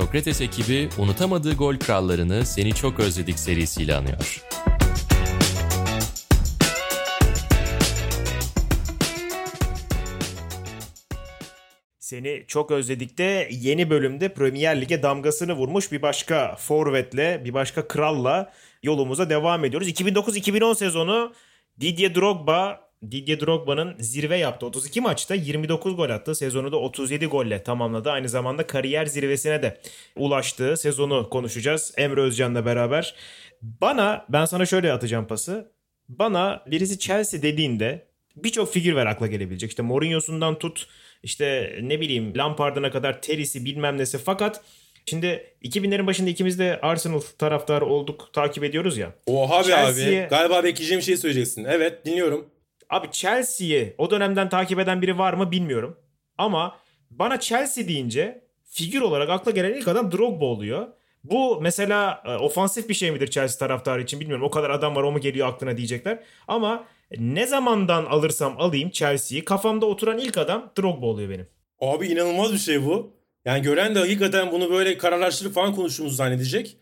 Sokrates ekibi unutamadığı gol krallarını Seni Çok Özledik serisiyle anıyor. Seni çok özledik de yeni bölümde Premier Lig'e damgasını vurmuş bir başka forvetle, bir başka kralla yolumuza devam ediyoruz. 2009-2010 sezonu Didier Drogba Didier Drogba'nın zirve yaptı. 32 maçta 29 gol attı. Sezonu da 37 golle tamamladı. Aynı zamanda kariyer zirvesine de ulaştığı sezonu konuşacağız. Emre Özcan'la beraber. Bana, ben sana şöyle atacağım pası. Bana birisi Chelsea dediğinde birçok figür ver akla gelebilecek. İşte Mourinho'sundan tut, işte ne bileyim Lampard'ına kadar Terry'si bilmem nesi. Fakat Şimdi 2000'lerin başında ikimiz de Arsenal taraftarı olduk, takip ediyoruz ya. Oha be abi. Galiba bekleyeceğim şey söyleyeceksin. Evet dinliyorum. Abi Chelsea'yi o dönemden takip eden biri var mı bilmiyorum. Ama bana Chelsea deyince figür olarak akla gelen ilk adam Drogba oluyor. Bu mesela e, ofansif bir şey midir Chelsea taraftarı için bilmiyorum. O kadar adam var o mu geliyor aklına diyecekler. Ama ne zamandan alırsam alayım Chelsea'yi kafamda oturan ilk adam Drogba oluyor benim. Abi inanılmaz bir şey bu. Yani gören de hakikaten bunu böyle kararlaştırıp falan konuştuğumuzu zannedecek.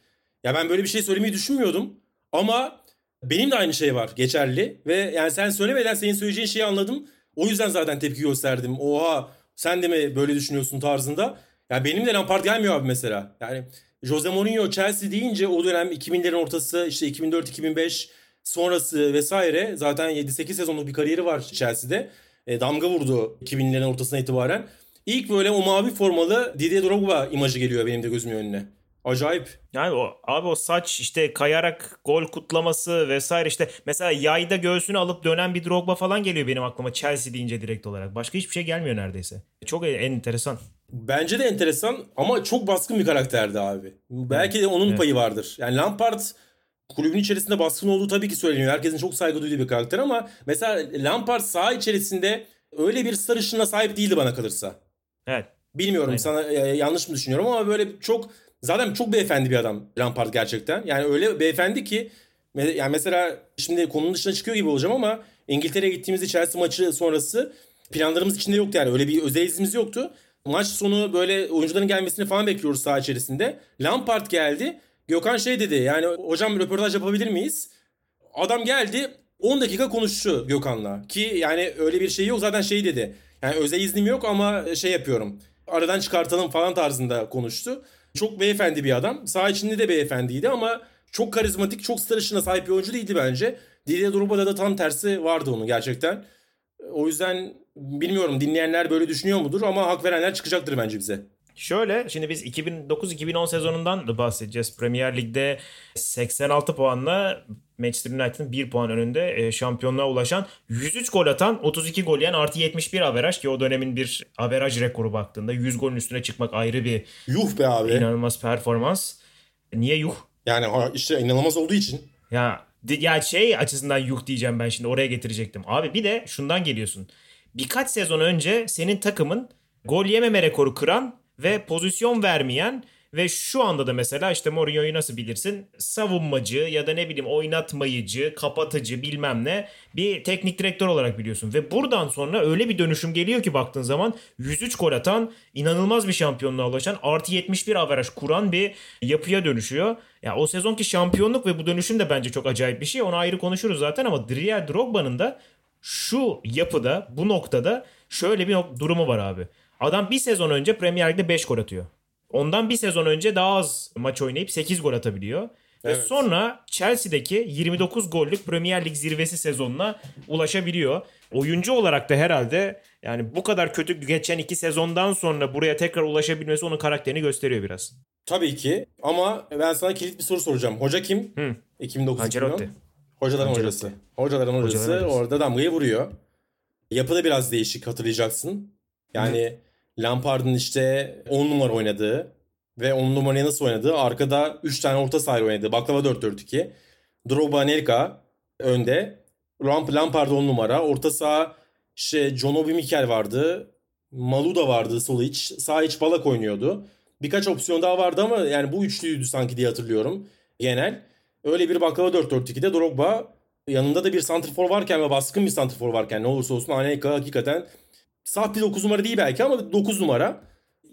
Ya ben böyle bir şey söylemeyi düşünmüyordum. Ama benim de aynı şey var geçerli. Ve yani sen söylemeden senin söyleyeceğin şeyi anladım. O yüzden zaten tepki gösterdim. Oha sen de mi böyle düşünüyorsun tarzında. Ya yani benim de Lampard gelmiyor abi mesela. Yani Jose Mourinho Chelsea deyince o dönem 2000'lerin ortası işte 2004-2005 sonrası vesaire zaten 7-8 sezonluk bir kariyeri var Chelsea'de. E, damga vurdu 2000'lerin ortasına itibaren. İlk böyle o mavi formalı Didier Drogba imajı geliyor benim de gözümün önüne. Acayip. Yani o abi o saç işte kayarak gol kutlaması vesaire işte mesela yayda göğsünü alıp dönen bir Drogba falan geliyor benim aklıma Chelsea deyince direkt olarak. Başka hiçbir şey gelmiyor neredeyse. Çok enteresan. Bence de enteresan ama çok baskın bir karakterdi abi. Belki de onun evet. payı vardır. Yani Lampard kulübün içerisinde baskın olduğu tabii ki söyleniyor. Herkesin çok saygı duyduğu bir karakter ama mesela Lampard saha içerisinde öyle bir sarışına sahip değildi bana kalırsa. Evet. Bilmiyorum Aynen. sana yanlış mı düşünüyorum ama böyle çok zaten çok beyefendi bir adam Lampard gerçekten. Yani öyle beyefendi ki yani mesela şimdi konunun dışına çıkıyor gibi olacağım ama İngiltere'ye gittiğimizde Chelsea maçı sonrası planlarımız içinde yoktu yani öyle bir özel izimiz yoktu. Maç sonu böyle oyuncuların gelmesini falan bekliyoruz saha içerisinde. Lampard geldi. Gökhan şey dedi yani hocam röportaj yapabilir miyiz? Adam geldi 10 dakika konuştu Gökhan'la. Ki yani öyle bir şey yok zaten şey dedi. Yani özel iznim yok ama şey yapıyorum. Aradan çıkartalım falan tarzında konuştu. Çok beyefendi bir adam. Sağ içinde de beyefendiydi ama çok karizmatik, çok star sahip bir oyuncu değildi bence. Didier Drogba'da da tam tersi vardı onun gerçekten. O yüzden bilmiyorum dinleyenler böyle düşünüyor mudur ama hak verenler çıkacaktır bence bize. Şöyle şimdi biz 2009-2010 sezonundan bahsedeceğiz. Premier Lig'de 86 puanla Manchester United'ın 1 puan önünde e, şampiyonluğa ulaşan 103 gol atan 32 gol yiyen artı 71 averaj ki o dönemin bir averaj rekoru baktığında 100 golün üstüne çıkmak ayrı bir yuh be abi. inanılmaz performans. Niye yuh? Yani işte inanılmaz olduğu için. Ya ya şey açısından yuh diyeceğim ben şimdi oraya getirecektim. Abi bir de şundan geliyorsun. Birkaç sezon önce senin takımın gol yememe rekoru kıran ve pozisyon vermeyen ve şu anda da mesela işte Mourinho'yu nasıl bilirsin? Savunmacı ya da ne bileyim oynatmayıcı, kapatıcı bilmem ne bir teknik direktör olarak biliyorsun. Ve buradan sonra öyle bir dönüşüm geliyor ki baktığın zaman 103 gol atan, inanılmaz bir şampiyonluğa ulaşan, artı 71 averaj kuran bir yapıya dönüşüyor. Ya o sezonki şampiyonluk ve bu dönüşüm de bence çok acayip bir şey. Onu ayrı konuşuruz zaten ama Didier Drogba'nın da şu yapıda, bu noktada şöyle bir durumu var abi. Adam bir sezon önce Premier Lig'de 5 gol atıyor. Ondan bir sezon önce daha az maç oynayıp 8 gol atabiliyor. Evet. Ve sonra Chelsea'deki 29 gollük Premier Lig zirvesi sezonuna ulaşabiliyor. Oyuncu olarak da herhalde yani bu kadar kötü geçen iki sezondan sonra buraya tekrar ulaşabilmesi onun karakterini gösteriyor biraz. Tabii ki ama ben sana kilit bir soru soracağım. Hoca kim? Hı. 2009 Ancelotti. Hocaların Ancelotti. hocası. Hocaların hocası Hocaların orada damgayı vuruyor. Yapı da biraz değişik hatırlayacaksın. Yani Hı. Lampard'ın işte 10 numara oynadığı ve 10 numaraya nasıl oynadığı arkada 3 tane orta saha oynadığı baklava 4-4-2. Drogba Nelka önde. Lampard 10 numara. Orta saha işte John Obi Mikel vardı. Maluda vardı sol iç. Sağ iç Balak oynuyordu. Birkaç opsiyon daha vardı ama yani bu üçlüydü sanki diye hatırlıyorum genel. Öyle bir baklava 4-4-2'de Drogba yanında da bir santrfor varken ve baskın bir santrfor varken ne olursa olsun Anelka hakikaten Saf bir 9 numara değil belki ama 9 numara.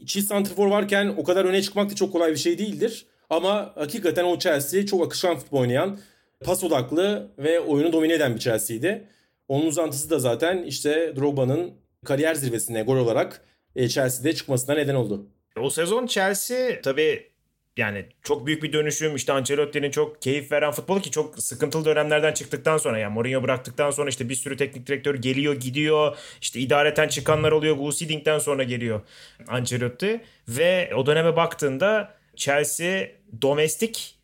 çift santrfor varken o kadar öne çıkmak da çok kolay bir şey değildir. Ama hakikaten o Chelsea çok akışkan futbol oynayan, pas odaklı ve oyunu domine eden bir Chelsea'ydi. Onun uzantısı da zaten işte Drogba'nın kariyer zirvesine gol olarak e, Chelsea'de çıkmasına neden oldu. O sezon Chelsea tabii yani çok büyük bir dönüşüm. İşte Ancelotti'nin çok keyif veren futbolu ki çok sıkıntılı dönemlerden çıktıktan sonra yani Mourinho bıraktıktan sonra işte bir sürü teknik direktör geliyor gidiyor. İşte idareten çıkanlar oluyor. Hiddink sonra geliyor Ancelotti. Ve o döneme baktığında Chelsea domestik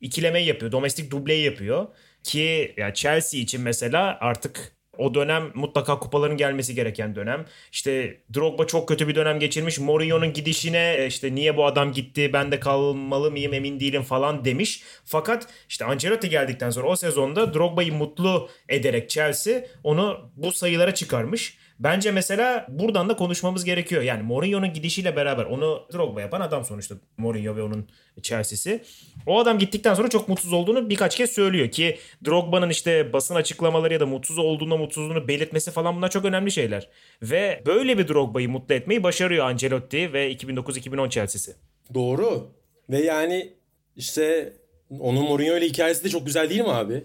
ikilemeyi yapıyor. Domestik dubleyi yapıyor. Ki ya Chelsea için mesela artık o dönem mutlaka kupaların gelmesi gereken dönem. İşte Drogba çok kötü bir dönem geçirmiş. Mourinho'nun gidişine e, işte niye bu adam gitti ben de kalmalı mıyım emin değilim falan demiş. Fakat işte Ancelotti geldikten sonra o sezonda Drogba'yı mutlu ederek Chelsea onu bu sayılara çıkarmış. Bence mesela buradan da konuşmamız gerekiyor. Yani Mourinho'nun gidişiyle beraber onu Drogba yapan adam sonuçta Mourinho ve onun Chelsea'si. O adam gittikten sonra çok mutsuz olduğunu birkaç kez söylüyor ki Drogba'nın işte basın açıklamaları ya da mutsuz olduğunda mutsuzluğunu belirtmesi falan bunlar çok önemli şeyler. Ve böyle bir Drogba'yı mutlu etmeyi başarıyor Ancelotti ve 2009-2010 Chelsea'si. Doğru. Ve yani işte onun Mourinho ile hikayesi de çok güzel değil mi abi?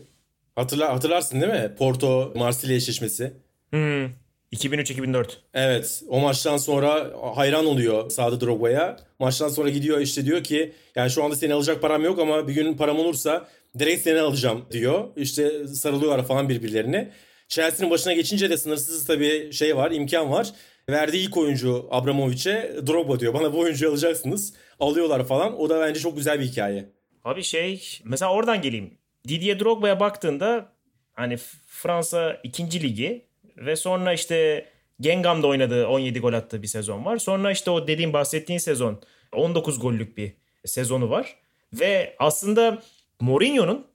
Hatırla, hatırlarsın değil mi? Porto Marsilya eşleşmesi. Hmm. 2003-2004. Evet o maçtan sonra hayran oluyor sahada Drogba'ya. Maçtan sonra gidiyor işte diyor ki yani şu anda seni alacak param yok ama bir gün param olursa direkt seni alacağım diyor. İşte sarılıyorlar falan birbirlerine. Chelsea'nin başına geçince de sınırsız tabii şey var imkan var. Verdiği ilk oyuncu Abramovich'e Drogba diyor. Bana bu oyuncuyu alacaksınız. Alıyorlar falan. O da bence çok güzel bir hikaye. Abi şey mesela oradan geleyim. Didier Drogba'ya baktığında hani Fransa 2. ligi ve sonra işte Gengam'da oynadığı 17 gol attığı bir sezon var. Sonra işte o dediğim bahsettiğin sezon 19 gollük bir sezonu var. Ve aslında Mourinho'nun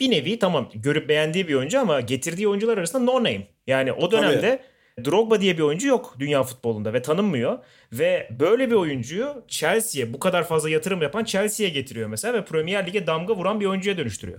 bir nevi tamam görüp beğendiği bir oyuncu ama getirdiği oyuncular arasında no name. Yani o dönemde Tabii. Drogba diye bir oyuncu yok dünya futbolunda ve tanınmıyor. Ve böyle bir oyuncuyu Chelsea'ye bu kadar fazla yatırım yapan Chelsea'ye getiriyor mesela ve Premier Lig'e damga vuran bir oyuncuya dönüştürüyor.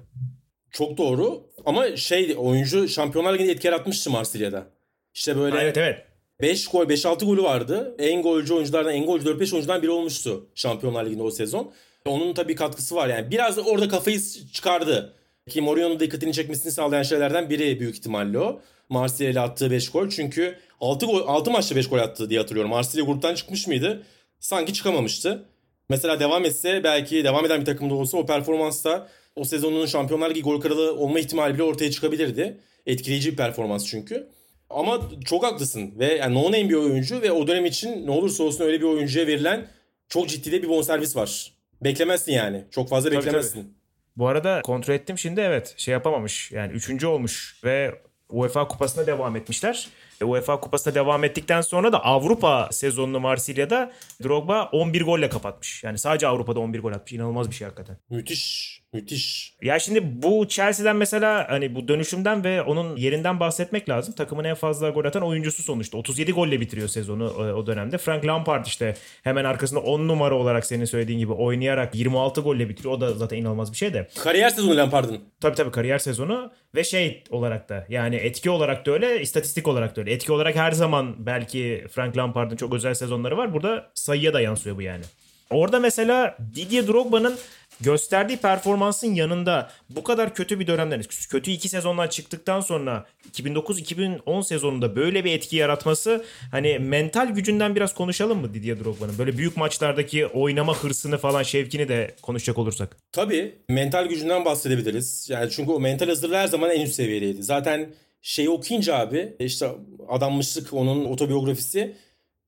Çok doğru ama şey oyuncu Şampiyonlar Ligi'nde etki yaratmıştı Marsilya'da. İşte böyle evet evet. 5 gol 5-6 golü vardı. En golcü oyunculardan en golcü 4-5 oyuncudan biri olmuştu Şampiyonlar Ligi'nde o sezon. Onun tabii katkısı var yani. Biraz da orada kafayı çıkardı. Ki Mourinho'nun dikkatini çekmesini sağlayan şeylerden biri büyük ihtimalle o. Marsilya ile attığı 5 gol. Çünkü 6, gol, 6 maçta 5 gol attı diye hatırlıyorum. Marsilya gruptan çıkmış mıydı? Sanki çıkamamıştı. Mesela devam etse belki devam eden bir takımda olsa o performansta o sezonun Şampiyonlar Ligi gol kralı olma ihtimali bile ortaya çıkabilirdi. Etkileyici bir performans çünkü. Ama çok haklısın ve yani no name bir oyuncu ve o dönem için ne olursa olsun öyle bir oyuncuya verilen çok ciddi de bir bonservis var. Beklemezsin yani. Çok fazla tabii, beklemezsin. Tabii. Bu arada kontrol ettim şimdi evet şey yapamamış. Yani üçüncü olmuş ve UEFA kupasına devam etmişler. E, UEFA kupasına devam ettikten sonra da Avrupa sezonunu Marsilya'da Drogba 11 golle kapatmış. Yani sadece Avrupa'da 11 gol atmış. İnanılmaz bir şey hakikaten. Müthiş. Müthiş. Ya şimdi bu Chelsea'den mesela hani bu dönüşümden ve onun yerinden bahsetmek lazım. Takımın en fazla gol atan oyuncusu sonuçta. 37 golle bitiriyor sezonu e, o dönemde. Frank Lampard işte hemen arkasında 10 numara olarak senin söylediğin gibi oynayarak 26 golle bitiriyor. O da zaten inanılmaz bir şey de. Kariyer sezonu Lampard'ın. Tabii tabii kariyer sezonu ve şey olarak da yani etki olarak da öyle, istatistik olarak da öyle. Etki olarak her zaman belki Frank Lampard'ın çok özel sezonları var. Burada sayıya da yansıyor bu yani. Orada mesela Didier Drogba'nın gösterdiği performansın yanında bu kadar kötü bir dönemden, kötü iki sezondan çıktıktan sonra 2009-2010 sezonunda böyle bir etki yaratması hani mental gücünden biraz konuşalım mı Didier Drogba'nın? Böyle büyük maçlardaki oynama hırsını falan şevkini de konuşacak olursak. Tabii mental gücünden bahsedebiliriz. Yani çünkü o mental hazırlığı her zaman en üst seviyedeydi. Zaten şeyi okuyunca abi işte adanmışlık onun otobiyografisi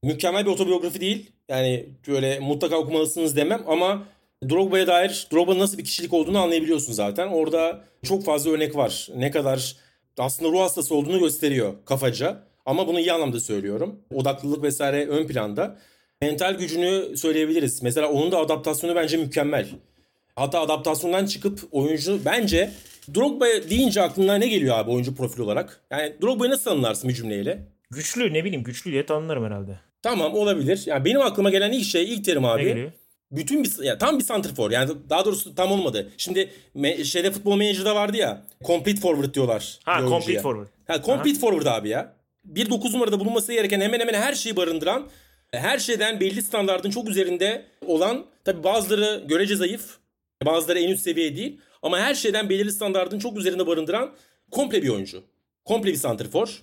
mükemmel bir otobiyografi değil. Yani böyle mutlaka okumalısınız demem ama Drogba'ya dair Drogba'nın nasıl bir kişilik olduğunu anlayabiliyorsun zaten. Orada çok fazla örnek var. Ne kadar aslında ruh hastası olduğunu gösteriyor kafaca. Ama bunu iyi anlamda söylüyorum. Odaklılık vesaire ön planda. Mental gücünü söyleyebiliriz. Mesela onun da adaptasyonu bence mükemmel. Hatta adaptasyondan çıkıp oyuncu bence Drogba deyince aklına ne geliyor abi oyuncu profil olarak? Yani Drogba'yı nasıl anlarsın bir cümleyle? Güçlü ne bileyim güçlü diye tanımlarım herhalde. Tamam olabilir. Yani benim aklıma gelen ilk şey ilk terim abi. Ne geliyor? Bütün bir ya tam bir santrfor yani daha doğrusu tam olmadı. Şimdi me, şeyde futbol menajerde vardı ya complete forward diyorlar. Ha complete forward. Ha complete Aha. forward abi ya. Bir 9 numarada bulunması gereken hemen hemen her şeyi barındıran her şeyden belli standartın çok üzerinde olan tabi bazıları görece zayıf bazıları en üst seviye değil ama her şeyden belirli standartın çok üzerinde barındıran komple bir oyuncu. Komple bir santrfor.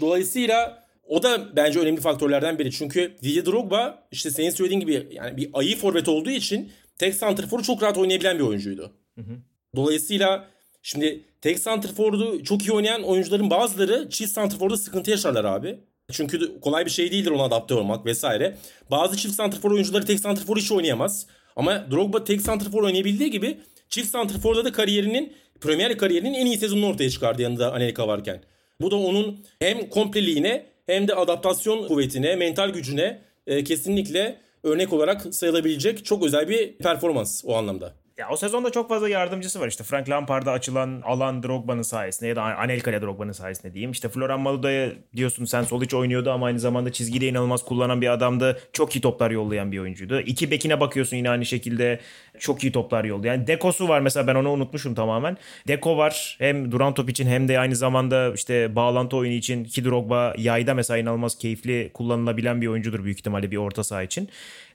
Dolayısıyla o da bence önemli faktörlerden biri. Çünkü Didier Drogba işte senin söylediğin gibi yani bir ayı forvet olduğu için tek santrforu çok rahat oynayabilen bir oyuncuydu. Hı hı. Dolayısıyla şimdi tek santrfordu çok iyi oynayan oyuncuların bazıları çift santrforda sıkıntı yaşarlar abi. Çünkü kolay bir şey değildir ona adapte olmak vesaire. Bazı çift santrfor oyuncuları tek santrfor hiç oynayamaz. Ama Drogba tek santrfor oynayabildiği gibi çift santrforda da kariyerinin Premier kariyerinin en iyi sezonunu ortaya çıkardı yanında Anelka varken. Bu da onun hem kompleliğine hem de adaptasyon kuvvetine, mental gücüne e, kesinlikle örnek olarak sayılabilecek çok özel bir performans o anlamda. Ya o sezonda çok fazla yardımcısı var. İşte Frank Lampard'a açılan alan Drogba'nın sayesinde ya da Anelka ile Drogba'nın sayesinde diyeyim. İşte Florian Maluda'ya diyorsun sen sol iç oynuyordu ama aynı zamanda çizgide inanılmaz kullanan bir adamdı. Çok iyi toplar yollayan bir oyuncuydu. İki bekine bakıyorsun yine aynı şekilde çok iyi toplar yollayan. Yani Deko'su var mesela ben onu unutmuşum tamamen. Deko var hem duran top için hem de aynı zamanda işte bağlantı oyunu için ki Drogba yayda mesela inanılmaz keyifli kullanılabilen bir oyuncudur büyük ihtimalle bir orta saha için.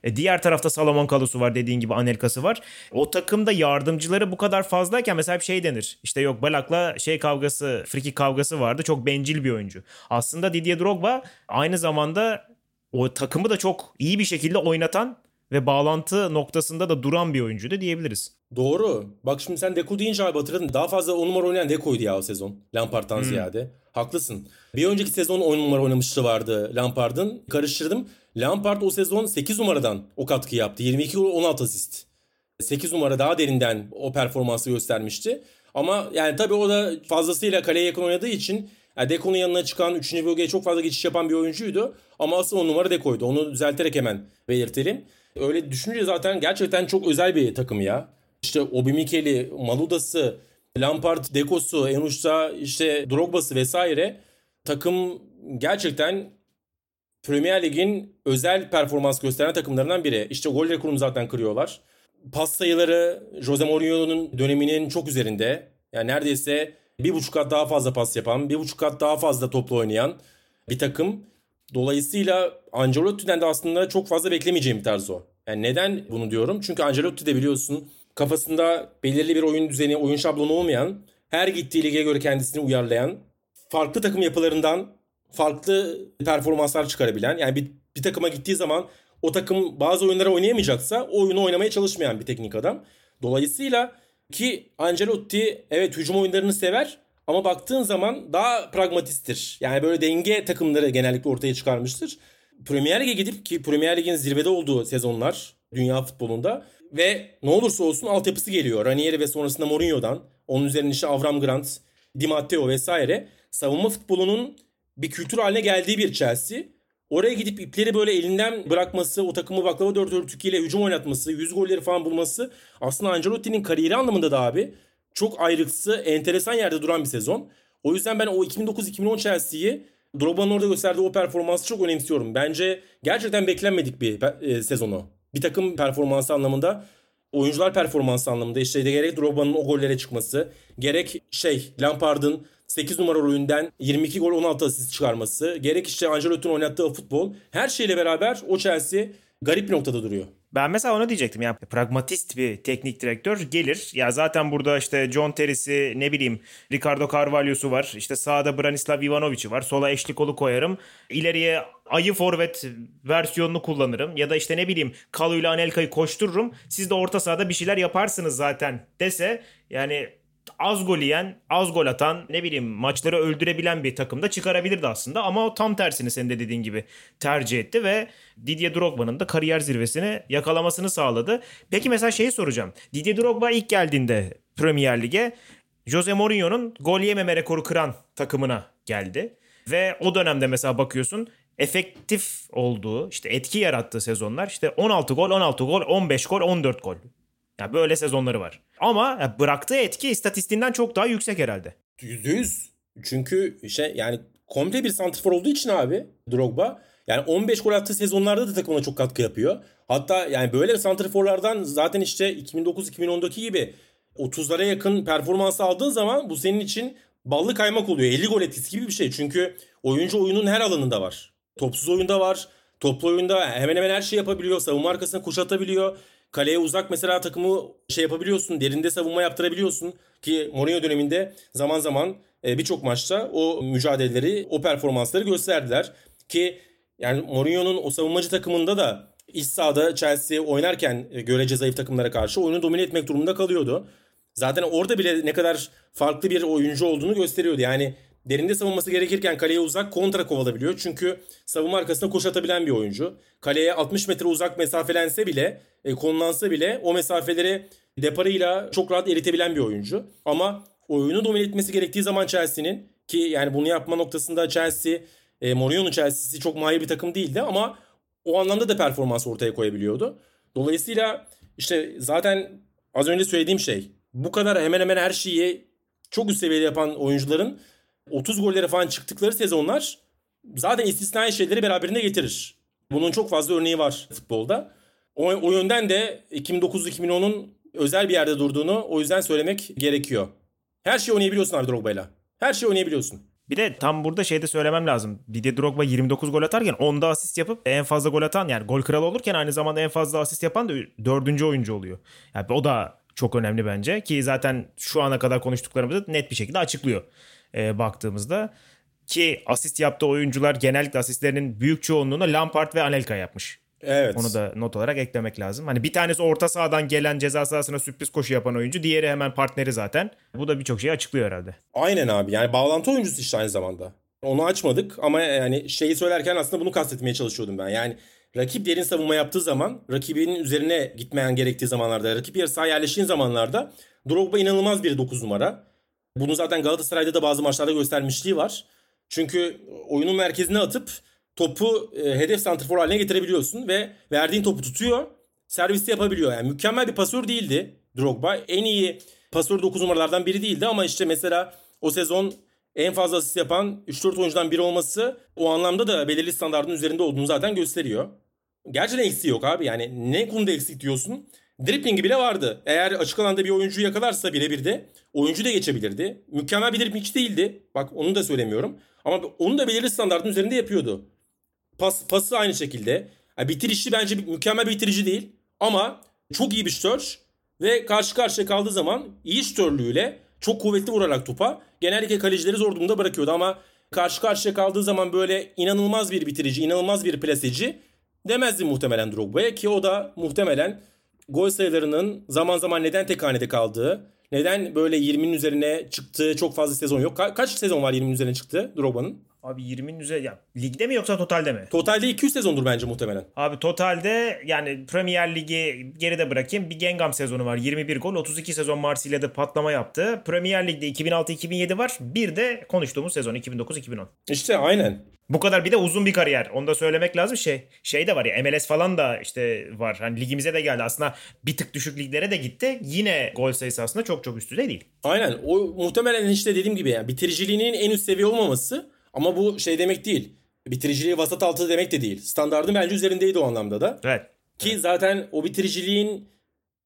E, diğer tarafta Salomon Kalusu var dediğin gibi Anelka'sı var. O takımda yardımcıları bu kadar fazlayken mesela bir şey denir. İşte yok Balak'la şey kavgası, friki kavgası vardı. Çok bencil bir oyuncu. Aslında Didier Drogba aynı zamanda o takımı da çok iyi bir şekilde oynatan ve bağlantı noktasında da duran bir oyuncuydu diyebiliriz. Doğru. Bak şimdi sen Deco deyince abi hatırladın. Daha fazla 10 numara oynayan Deco'ydu ya o sezon. Lampard'dan hmm. ziyade. Haklısın. Bir önceki sezon 10 numara oynamıştı vardı Lampard'ın. Karıştırdım. Lampard o sezon 8 numaradan o katkı yaptı. 22 gol 16 asist. 8 numara daha derinden o performansı göstermişti. Ama yani tabii o da fazlasıyla kaleye yakın oynadığı için yani Deko'nun yanına çıkan 3. bölgeye çok fazla geçiş yapan bir oyuncuydu. Ama asıl 10 numara Deko'ydu. Onu düzelterek hemen belirtelim. Öyle düşününce zaten gerçekten çok özel bir takım ya. İşte Obi Mikel'i, Maluda'sı, Lampard, Deko'su, en uçta işte Drogba'sı vesaire takım gerçekten Premier Lig'in özel performans gösteren takımlarından biri. İşte gol rekorunu zaten kırıyorlar. Pas sayıları Jose Mourinho'nun döneminin çok üzerinde. Yani neredeyse bir buçuk kat daha fazla pas yapan, bir buçuk kat daha fazla toplu oynayan bir takım. Dolayısıyla Ancelotti'den de aslında çok fazla beklemeyeceğim bir tarz o. Yani neden bunu diyorum? Çünkü Ancelotti de biliyorsun kafasında belirli bir oyun düzeni, oyun şablonu olmayan, her gittiği lige göre kendisini uyarlayan, farklı takım yapılarından farklı performanslar çıkarabilen yani bir, bir takıma gittiği zaman o takım bazı oyunları oynayamayacaksa o oyunu oynamaya çalışmayan bir teknik adam. Dolayısıyla ki Ancelotti evet hücum oyunlarını sever ama baktığın zaman daha pragmatisttir. Yani böyle denge takımları genellikle ortaya çıkarmıştır. Premier Lig'e gidip ki Premier Lig'in zirvede olduğu sezonlar dünya futbolunda ve ne olursa olsun altyapısı geliyor. Ranieri ve sonrasında Mourinho'dan. Onun üzerine işte Avram Grant, Di Matteo vesaire. Savunma futbolunun bir kültür haline geldiği bir Chelsea. Oraya gidip ipleri böyle elinden bırakması, o takımı baklava dört örtüküyle hücum oynatması, yüz golleri falan bulması aslında Ancelotti'nin kariyeri anlamında da abi çok ayrıksı, enteresan yerde duran bir sezon. O yüzden ben o 2009-2010 Chelsea'yi Drogba'nın orada gösterdiği o performansı çok önemsiyorum. Bence gerçekten beklenmedik bir e, sezonu. Bir takım performansı anlamında, oyuncular performansı anlamında işte gerek Drogba'nın o gollere çıkması, gerek şey Lampard'ın 8 numara rolünden 22 gol 16 asist çıkarması, gerek işte Ancelotti'nin oynattığı futbol her şeyle beraber o Chelsea garip bir noktada duruyor. Ben mesela onu diyecektim yani pragmatist bir teknik direktör gelir. Ya zaten burada işte John Terry'si ne bileyim Ricardo Carvalho'su var. İşte sağda Branislav Ivanovic'i var. Sola eşlik kolu koyarım. İleriye ayı forvet versiyonunu kullanırım. Ya da işte ne bileyim Kalu ile Anelka'yı koştururum. Siz de orta sahada bir şeyler yaparsınız zaten dese yani az gol yiyen, az gol atan, ne bileyim maçları öldürebilen bir takımda çıkarabilirdi aslında. Ama o tam tersini senin de dediğin gibi tercih etti ve Didier Drogba'nın da kariyer zirvesini yakalamasını sağladı. Peki mesela şeyi soracağım. Didier Drogba ilk geldiğinde Premier Lig'e Jose Mourinho'nun gol yememe rekoru kıran takımına geldi. Ve o dönemde mesela bakıyorsun efektif olduğu, işte etki yarattığı sezonlar işte 16 gol, 16 gol, 15 gol, 14 gol. Yani böyle sezonları var. Ama bıraktığı etki istatistiğinden çok daha yüksek herhalde. %100. Çünkü şey yani komple bir santrfor olduğu için abi Drogba yani 15 gol attığı sezonlarda da takımına çok katkı yapıyor. Hatta yani böyle santrforlardan zaten işte 2009-2010'daki gibi 30'lara yakın performans aldığın zaman bu senin için ballı kaymak oluyor. 50 gol etkisi gibi bir şey. Çünkü oyuncu oyunun her alanında var. Topsuz oyunda var. Toplu oyunda hemen hemen her şey yapabiliyor. Savunma arkasına kuşatabiliyor. Kaleye uzak mesela takımı şey yapabiliyorsun. Derinde savunma yaptırabiliyorsun. Ki Mourinho döneminde zaman zaman e, birçok maçta o mücadeleleri, o performansları gösterdiler. Ki yani Mourinho'nun o savunmacı takımında da iç sahada Chelsea oynarken e, görece zayıf takımlara karşı oyunu domine etmek durumunda kalıyordu. Zaten orada bile ne kadar farklı bir oyuncu olduğunu gösteriyordu. Yani derinde savunması gerekirken kaleye uzak kontra kovalabiliyor. Çünkü savunma arkasına koş atabilen bir oyuncu. Kaleye 60 metre uzak mesafelense bile, e, konulansa bile o mesafeleri deparıyla çok rahat eritebilen bir oyuncu. Ama oyunu domine etmesi gerektiği zaman Chelsea'nin ki yani bunu yapma noktasında Chelsea, e, Mourinho'nun Chelsea'si çok mahir bir takım değildi ama o anlamda da performans ortaya koyabiliyordu. Dolayısıyla işte zaten az önce söylediğim şey bu kadar hemen hemen her şeyi çok üst seviyede yapan oyuncuların 30 gollere falan çıktıkları sezonlar zaten istisnai şeyleri beraberinde getirir. Bunun çok fazla örneği var futbolda. O, o yönden de 2009-2010'un özel bir yerde durduğunu o yüzden söylemek gerekiyor. Her şeyi oynayabiliyorsun abi Drogba'yla. Her şeyi oynayabiliyorsun. Bir de tam burada şey de söylemem lazım. Didier Drogba 29 gol atarken 10'da asist yapıp en fazla gol atan yani gol kralı olurken aynı zamanda en fazla asist yapan da dördüncü oyuncu oluyor. Yani o da çok önemli bence ki zaten şu ana kadar konuştuklarımızı net bir şekilde açıklıyor e, baktığımızda. Ki asist yaptığı oyuncular genellikle asistlerinin büyük çoğunluğunu Lampard ve Anelka yapmış. Evet. Onu da not olarak eklemek lazım. Hani bir tanesi orta sahadan gelen ceza sahasına sürpriz koşu yapan oyuncu. Diğeri hemen partneri zaten. Bu da birçok şeyi açıklıyor herhalde. Aynen abi. Yani bağlantı oyuncusu işte aynı zamanda. Onu açmadık ama yani şeyi söylerken aslında bunu kastetmeye çalışıyordum ben. Yani rakip derin savunma yaptığı zaman, rakibinin üzerine gitmeyen gerektiği zamanlarda, rakip yarı sahaya yerleştiğin zamanlarda Drogba inanılmaz bir 9 numara. Bunu zaten Galatasaray'da da bazı maçlarda göstermişliği var. Çünkü oyunun merkezine atıp topu e, hedef santrfor haline getirebiliyorsun ve verdiğin topu tutuyor. Serviste yapabiliyor. Yani mükemmel bir pasör değildi Drogba. En iyi pasör 9 numaralardan biri değildi ama işte mesela o sezon en fazla asist yapan 3-4 oyuncudan biri olması o anlamda da belirli standartın üzerinde olduğunu zaten gösteriyor. Gerçekten eksiği yok abi. Yani ne konuda eksik diyorsun? Driplingi bile vardı. Eğer açık alanda bir oyuncuyu yakalarsa birebir de oyuncu da geçebilirdi. Mükemmel bir dripling değildi. Bak onu da söylemiyorum. Ama onu da belirli standartın üzerinde yapıyordu. Pas, pası aynı şekilde. Yani bitirişi bence mükemmel bir bitirici değil. Ama çok iyi bir şutör. Ve karşı karşıya kaldığı zaman iyi şutörlüğüyle çok kuvvetli vurarak topa genellikle kalecileri zor durumda bırakıyordu. Ama karşı karşıya kaldığı zaman böyle inanılmaz bir bitirici, inanılmaz bir plaseci demezdi muhtemelen Drogba'ya. Ki o da muhtemelen gol sayılarının zaman zaman neden tek hanede kaldığı, neden böyle 20'nin üzerine çıktığı çok fazla sezon yok. Ka- kaç sezon var 20'nin üzerine çıktı Drogba'nın? Abi 20'nin üzeri ya ligde mi yoksa totalde mi? Totalde 200 sezondur bence muhtemelen. Abi totalde yani Premier Ligi geride bırakayım. Bir Gengam sezonu var. 21 gol. 32 sezon Marsilya'da patlama yaptı. Premier Lig'de 2006-2007 var. Bir de konuştuğumuz sezon 2009-2010. İşte aynen. Bu kadar bir de uzun bir kariyer. Onu da söylemek lazım. Şey şey de var ya MLS falan da işte var. Hani ligimize de geldi. Aslında bir tık düşük liglere de gitti. Yine gol sayısı aslında çok çok üst düzey değil. Aynen. O muhtemelen işte dediğim gibi yani bitiriciliğinin en üst seviye olmaması ama bu şey demek değil. Bitiriciliği vasat altı demek de değil. Standartın bence üzerindeydi o anlamda da. Evet. Ki evet. zaten o bitiriciliğin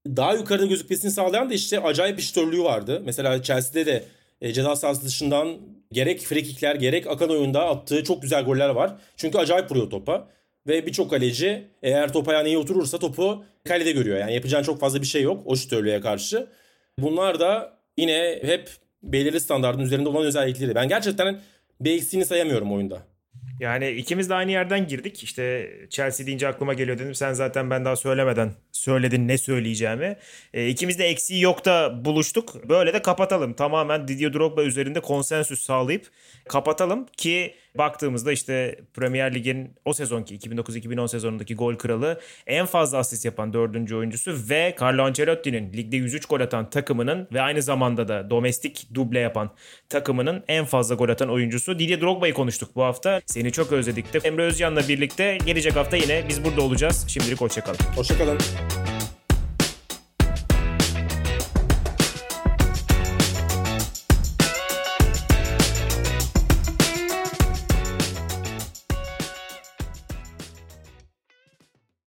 daha yukarıda gözükmesini sağlayan da işte acayip bir şutörlüğü vardı. Mesela Chelsea'de de e, ceza sahası dışından gerek frikikler gerek akan oyunda attığı çok güzel goller var. Çünkü acayip vuruyor topa. Ve birçok kaleci eğer top ayağına iyi oturursa topu kalede görüyor. Yani yapacağın çok fazla bir şey yok o şutörlüğe karşı. Bunlar da yine hep belirli standartın üzerinde olan özellikleri. Ben gerçekten bir sayamıyorum oyunda. Yani ikimiz de aynı yerden girdik. İşte Chelsea deyince aklıma geliyor dedim. Sen zaten ben daha söylemeden söyledin ne söyleyeceğimi. E, ikimiz de eksiği yok da buluştuk. Böyle de kapatalım. Tamamen Didier Drogba üzerinde konsensüs sağlayıp kapatalım ki baktığımızda işte Premier Lig'in o sezonki 2009-2010 sezonundaki gol kralı en fazla asist yapan dördüncü oyuncusu ve Carlo Ancelotti'nin ligde 103 gol atan takımının ve aynı zamanda da domestik duble yapan takımının en fazla gol atan oyuncusu Didier Drogba'yı konuştuk bu hafta. Seni çok özledik de Emre Özcan'la birlikte gelecek hafta yine biz burada olacağız. Şimdilik hoşçakalın. Hoşçakalın.